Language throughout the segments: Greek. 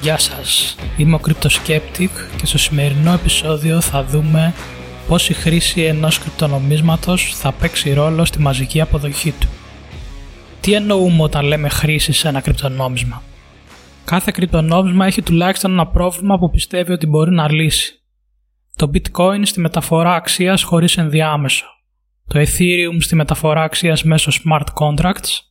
Γεια σας, είμαι ο Cryptoskeptic και στο σημερινό επεισόδιο θα δούμε πώς η χρήση ενός κρυπτονομίσματος θα παίξει ρόλο στη μαζική αποδοχή του. Τι εννοούμε όταν λέμε χρήση σε ένα κρυπτονόμισμα; Κάθε κρυπτονόμισμα έχει τουλάχιστον ένα πρόβλημα που πιστεύει ότι μπορεί να λύσει. Το bitcoin στη μεταφορά αξίας χωρίς ενδιάμεσο. Το ethereum στη μεταφορά αξίας μέσω smart contracts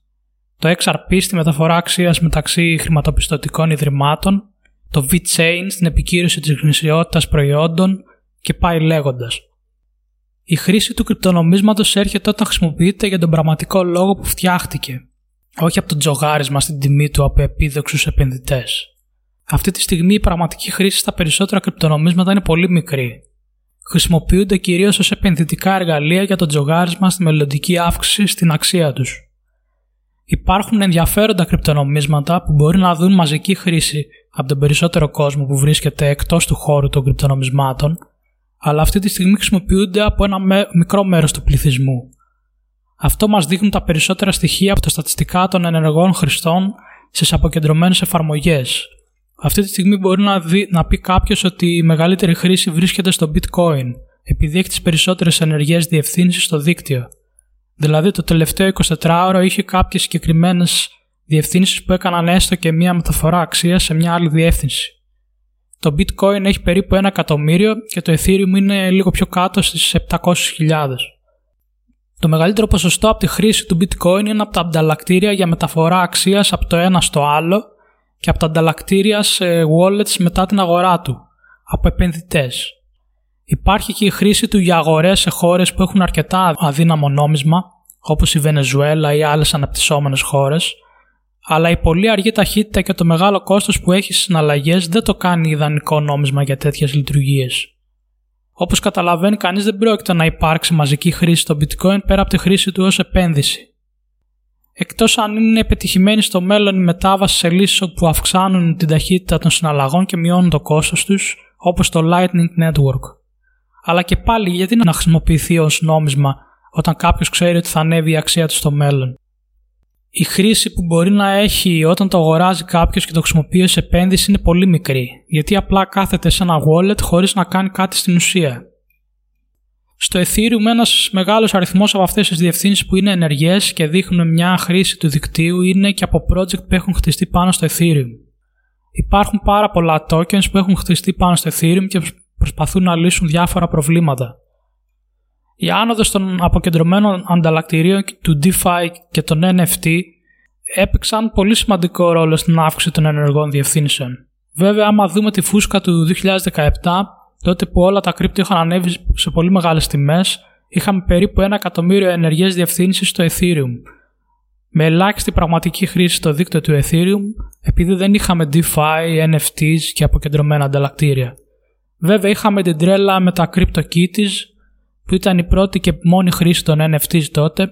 το XRP στη μεταφορά αξίας μεταξύ χρηματοπιστωτικών ιδρυμάτων, το VeChain στην επικύρωση της γνησιότητας προϊόντων και πάει λέγοντας. Η χρήση του κρυπτονομίσματος έρχεται όταν χρησιμοποιείται για τον πραγματικό λόγο που φτιάχτηκε, όχι από το τζογάρισμα στην τιμή του από επίδοξους επενδυτές. Αυτή τη στιγμή η πραγματική χρήση στα περισσότερα κρυπτονομίσματα είναι πολύ μικρή. Χρησιμοποιούνται κυρίως ως επενδυτικά εργαλεία για το τζογάρισμα στη μελλοντική αύξηση στην αξία τους. Υπάρχουν ενδιαφέροντα κρυπτονομίσματα που μπορεί να δουν μαζική χρήση από τον περισσότερο κόσμο που βρίσκεται εκτός του χώρου των κρυπτονομισμάτων, αλλά αυτή τη στιγμή χρησιμοποιούνται από ένα μικρό μέρος του πληθυσμού. Αυτό μας δείχνουν τα περισσότερα στοιχεία από τα στατιστικά των ενεργών χρηστών στις αποκεντρωμένες εφαρμογές. Αυτή τη στιγμή μπορεί να, δει, να πει κάποιος ότι η μεγαλύτερη χρήση βρίσκεται στο bitcoin, επειδή έχει τις περισσότερες ενεργές διευθύνσεις στο δίκτυο. Δηλαδή το τελευταίο 24ωρο είχε κάποιες συγκεκριμένες διευθύνσεις που έκαναν έστω και μία μεταφορά αξίας σε μια άλλη διεύθυνση. Το bitcoin έχει περίπου 1 εκατομμύριο και το ethereum είναι λίγο πιο κάτω στις 700.000. Το μεγαλύτερο ποσοστό από τη χρήση του bitcoin είναι από τα ανταλλακτήρια για μεταφορά αξίας από το ένα στο άλλο και από τα ανταλλακτήρια σε wallets μετά την αγορά του, από επενδυτές. Υπάρχει και η χρήση του για αγορές σε χώρες που έχουν αρκετά αδύναμο νόμισμα, όπως η Βενεζουέλα ή άλλες αναπτυσσόμενες χώρες, αλλά η πολύ αργή ταχύτητα και το μεγάλο κόστος που έχει στις συναλλαγές δεν το κάνει ιδανικό νόμισμα για τέτοιες λειτουργίες. Όπως καταλαβαίνει, κανείς δεν πρόκειται να υπάρξει μαζική χρήση στο bitcoin πέρα από τη χρήση του ως επένδυση. Εκτός αν είναι επιτυχημένη στο μέλλον η μετάβαση σε λύσεις που αυξάνουν την ταχύτητα των συναλλαγών και μειώνουν το κόστος τους, όπως το Lightning Network αλλά και πάλι γιατί να χρησιμοποιηθεί ως νόμισμα όταν κάποιος ξέρει ότι θα ανέβει η αξία του στο μέλλον; Η χρήση που μπορεί να έχει όταν το αγοράζει κάποιος και το χρησιμοποιεί ως επένδυση είναι πολύ μικρή, γιατί απλά κάθεται σε ένα wallet χωρίς να κάνει κάτι στην ουσία. Στο Ethereum, ένας μεγάλος αριθμός από αυτές τις διευθύνσεις που είναι ενεργές και δείχνουν μια χρήση του δικτύου είναι και από project που έχουν χτιστεί πάνω στο Ethereum. Υπάρχουν πάρα πολλά tokens που έχουν χτιστεί πάνω στο Ethereum και προσπαθούν να λύσουν διάφορα προβλήματα. Η άνοδος των αποκεντρωμένων ανταλλακτηρίων του DeFi και των NFT έπαιξαν πολύ σημαντικό ρόλο στην αύξηση των ενεργών διευθύνσεων. Βέβαια, άμα δούμε τη φούσκα του 2017, τότε που όλα τα κρύπτο είχαν ανέβει σε πολύ μεγάλες τιμές, είχαμε περίπου ένα εκατομμύριο ενεργές διευθύνσεις στο Ethereum. Με ελάχιστη πραγματική χρήση στο δίκτυο του Ethereum, επειδή δεν είχαμε DeFi, NFTs και αποκεντρωμένα ανταλλακτήρια. Βέβαια είχαμε την τρέλα με τα CryptoKitties που ήταν η πρώτη και μόνη χρήση των NFTs τότε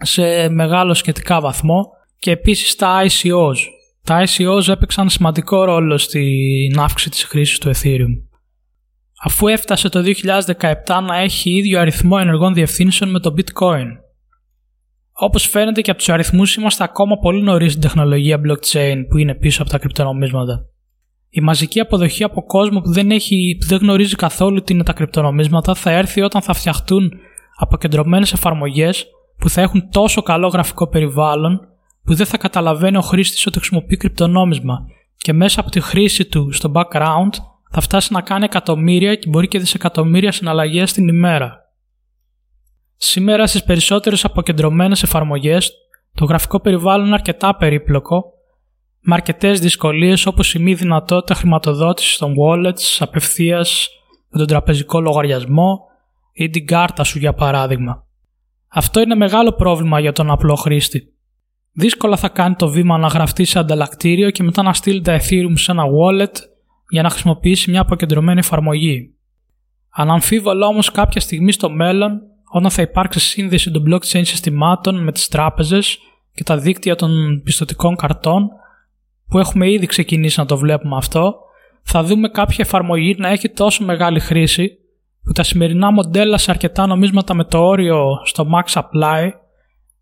σε μεγάλο σχετικά βαθμό και επίσης τα ICOs. Τα ICOs έπαιξαν σημαντικό ρόλο στην αύξηση της χρήσης του Ethereum. Αφού έφτασε το 2017 να έχει ίδιο αριθμό ενεργών διευθύνσεων με το Bitcoin. Όπως φαίνεται και από τους αριθμούς είμαστε ακόμα πολύ νωρίς στην τεχνολογία blockchain που είναι πίσω από τα κρυπτονομίσματα. Η μαζική αποδοχή από κόσμο που δεν, έχει, που δεν γνωρίζει καθόλου τι είναι τα κρυπτονομίσματα θα έρθει όταν θα φτιαχτούν αποκεντρωμένες εφαρμογές που θα έχουν τόσο καλό γραφικό περιβάλλον που δεν θα καταλαβαίνει ο χρήστης ότι χρησιμοποιεί κρυπτονόμισμα και μέσα από τη χρήση του στο background θα φτάσει να κάνει εκατομμύρια και μπορεί και δισεκατομμύρια συναλλαγές την ημέρα. Σήμερα στις περισσότερες αποκεντρωμένες εφαρμογές το γραφικό περιβάλλον είναι αρκετά περίπλοκο με αρκετέ δυσκολίες όπως η μη δυνατότητα χρηματοδότησης των wallets απευθείας με τον τραπεζικό λογαριασμό ή την κάρτα σου για παράδειγμα. Αυτό είναι μεγάλο πρόβλημα για τον απλό χρήστη. Δύσκολα θα κάνει το βήμα να γραφτεί σε ανταλλακτήριο και μετά να στείλει τα Ethereum σε ένα wallet για να χρησιμοποιήσει μια αποκεντρωμένη εφαρμογή. Αναμφίβολα όμως κάποια στιγμή στο μέλλον, όταν θα υπάρξει σύνδεση των blockchain συστημάτων με τις τράπεζες και τα δίκτυα των πιστοτικών καρτών, που έχουμε ήδη ξεκινήσει να το βλέπουμε αυτό, θα δούμε κάποια εφαρμογή να έχει τόσο μεγάλη χρήση που τα σημερινά μοντέλα σε αρκετά νομίσματα με το όριο στο max supply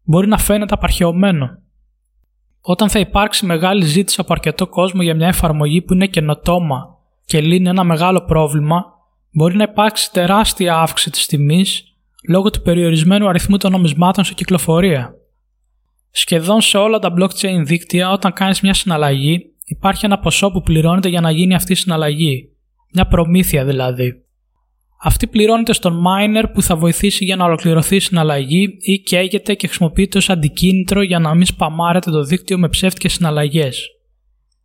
μπορεί να φαίνεται απαρχαιωμένο. Όταν θα υπάρξει μεγάλη ζήτηση από αρκετό κόσμο για μια εφαρμογή που είναι καινοτόμα και λύνει ένα μεγάλο πρόβλημα, μπορεί να υπάρξει τεράστια αύξηση της τιμής λόγω του περιορισμένου αριθμού των νομισμάτων σε κυκλοφορία. Σχεδόν σε όλα τα blockchain δίκτυα, όταν κάνεις μια συναλλαγή, υπάρχει ένα ποσό που πληρώνεται για να γίνει αυτή η συναλλαγή. Μια προμήθεια δηλαδή. Αυτή πληρώνεται στον miner που θα βοηθήσει για να ολοκληρωθεί η συναλλαγή ή καίγεται και χρησιμοποιείται ως αντικίνητρο για να μην σπαμάρετε το δίκτυο με ψεύτικες συναλλαγές.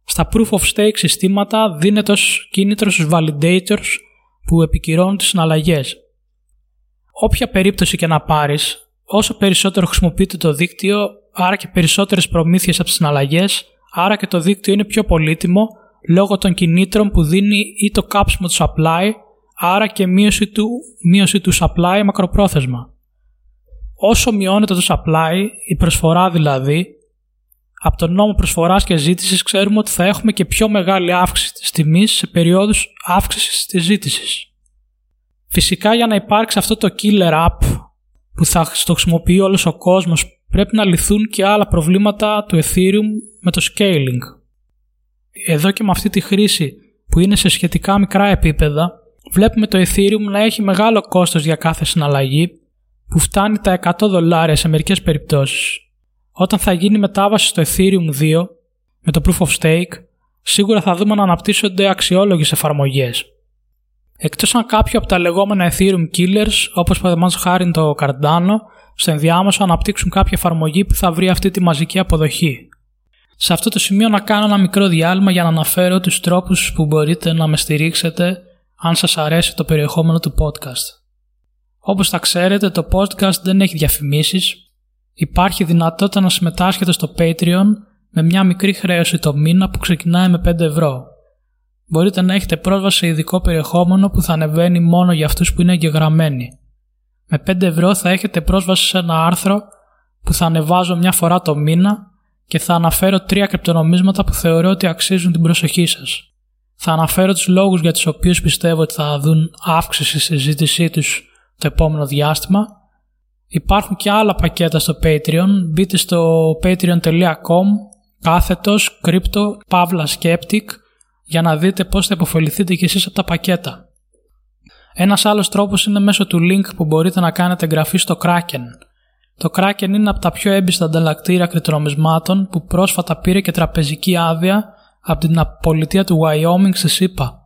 Στα proof of stake συστήματα δίνεται ως κίνητρο στους validators που επικυρώνουν τις συναλλαγές. Όποια περίπτωση και να πάρεις, όσο περισσότερο χρησιμοποιείται το δίκτυο, άρα και περισσότερες προμήθειες από τις συναλλαγές, άρα και το δίκτυο είναι πιο πολύτιμο λόγω των κινήτρων που δίνει ή το κάψιμο του supply, άρα και μείωση του, μείωση του supply μακροπρόθεσμα. Όσο μειώνεται το supply, η προσφορά δηλαδή, από τον νόμο προσφοράς και ζήτησης ξέρουμε ότι θα έχουμε και πιο μεγάλη αύξηση της τιμής σε περίοδους αύξησης της ζήτησης. Φυσικά για να υπάρξει αυτό το killer app που θα το χρησιμοποιεί όλος ο κόσμος πρέπει να λυθούν και άλλα προβλήματα του Ethereum με το scaling. Εδώ και με αυτή τη χρήση που είναι σε σχετικά μικρά επίπεδα βλέπουμε το Ethereum να έχει μεγάλο κόστος για κάθε συναλλαγή που φτάνει τα 100 δολάρια σε μερικές περιπτώσεις. Όταν θα γίνει μετάβαση στο Ethereum 2 με το Proof of Stake σίγουρα θα δούμε να αναπτύσσονται αξιόλογες εφαρμογές Εκτός αν κάποιο από τα λεγόμενα Ethereum killers, όπως παραδείγματος χάρη το Cardano, στο ενδιάμεσο αναπτύξουν κάποια εφαρμογή που θα βρει αυτή τη μαζική αποδοχή. Σε αυτό το σημείο να κάνω ένα μικρό διάλειμμα για να αναφέρω τους τρόπους που μπορείτε να με στηρίξετε αν σας αρέσει το περιεχόμενο του podcast. Όπως θα ξέρετε το podcast δεν έχει διαφημίσεις, υπάρχει δυνατότητα να συμμετάσχετε στο Patreon με μια μικρή χρέωση το μήνα που ξεκινάει με 5 ευρώ μπορείτε να έχετε πρόσβαση σε ειδικό περιεχόμενο που θα ανεβαίνει μόνο για αυτούς που είναι εγγεγραμμένοι. Με 5 ευρώ θα έχετε πρόσβαση σε ένα άρθρο που θα ανεβάζω μια φορά το μήνα και θα αναφέρω τρία κρυπτονομίσματα που θεωρώ ότι αξίζουν την προσοχή σας. Θα αναφέρω τους λόγους για τους οποίους πιστεύω ότι θα δουν αύξηση στη ζήτησή τους το επόμενο διάστημα. Υπάρχουν και άλλα πακέτα στο Patreon. Μπείτε στο patreon.com κάθετος crypto pavla skeptic για να δείτε πώς θα υποφεληθείτε κι εσείς από τα πακέτα. Ένας άλλος τρόπος είναι μέσω του link που μπορείτε να κάνετε εγγραφή στο Kraken. Το Kraken είναι από τα πιο έμπιστα ανταλλακτήρια κρυπτονομισμάτων που πρόσφατα πήρε και τραπεζική άδεια από την πολιτεία του Wyoming στη ΣΥΠΑ.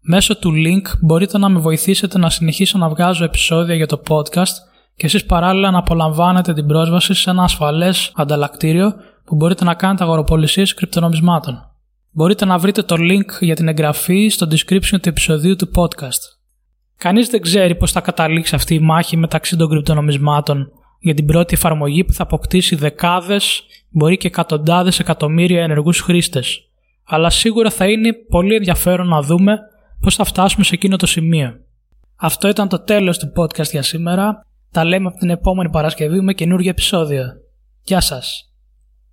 Μέσω του link μπορείτε να με βοηθήσετε να συνεχίσω να βγάζω επεισόδια για το podcast και εσείς παράλληλα να απολαμβάνετε την πρόσβαση σε ένα ασφαλές ανταλλακτήριο που μπορείτε να κάνετε αγοροπολισίες κρυπτονομισμάτων. Μπορείτε να βρείτε το link για την εγγραφή στο description του επεισοδίου του podcast. Κανείς δεν ξέρει πώς θα καταλήξει αυτή η μάχη μεταξύ των κρυπτονομισμάτων για την πρώτη εφαρμογή που θα αποκτήσει δεκάδες, μπορεί και εκατοντάδες εκατομμύρια ενεργούς χρήστες. Αλλά σίγουρα θα είναι πολύ ενδιαφέρον να δούμε πώς θα φτάσουμε σε εκείνο το σημείο. Αυτό ήταν το τέλος του podcast για σήμερα. Τα λέμε από την επόμενη Παρασκευή με καινούργιο επεισόδιο. Γεια σας!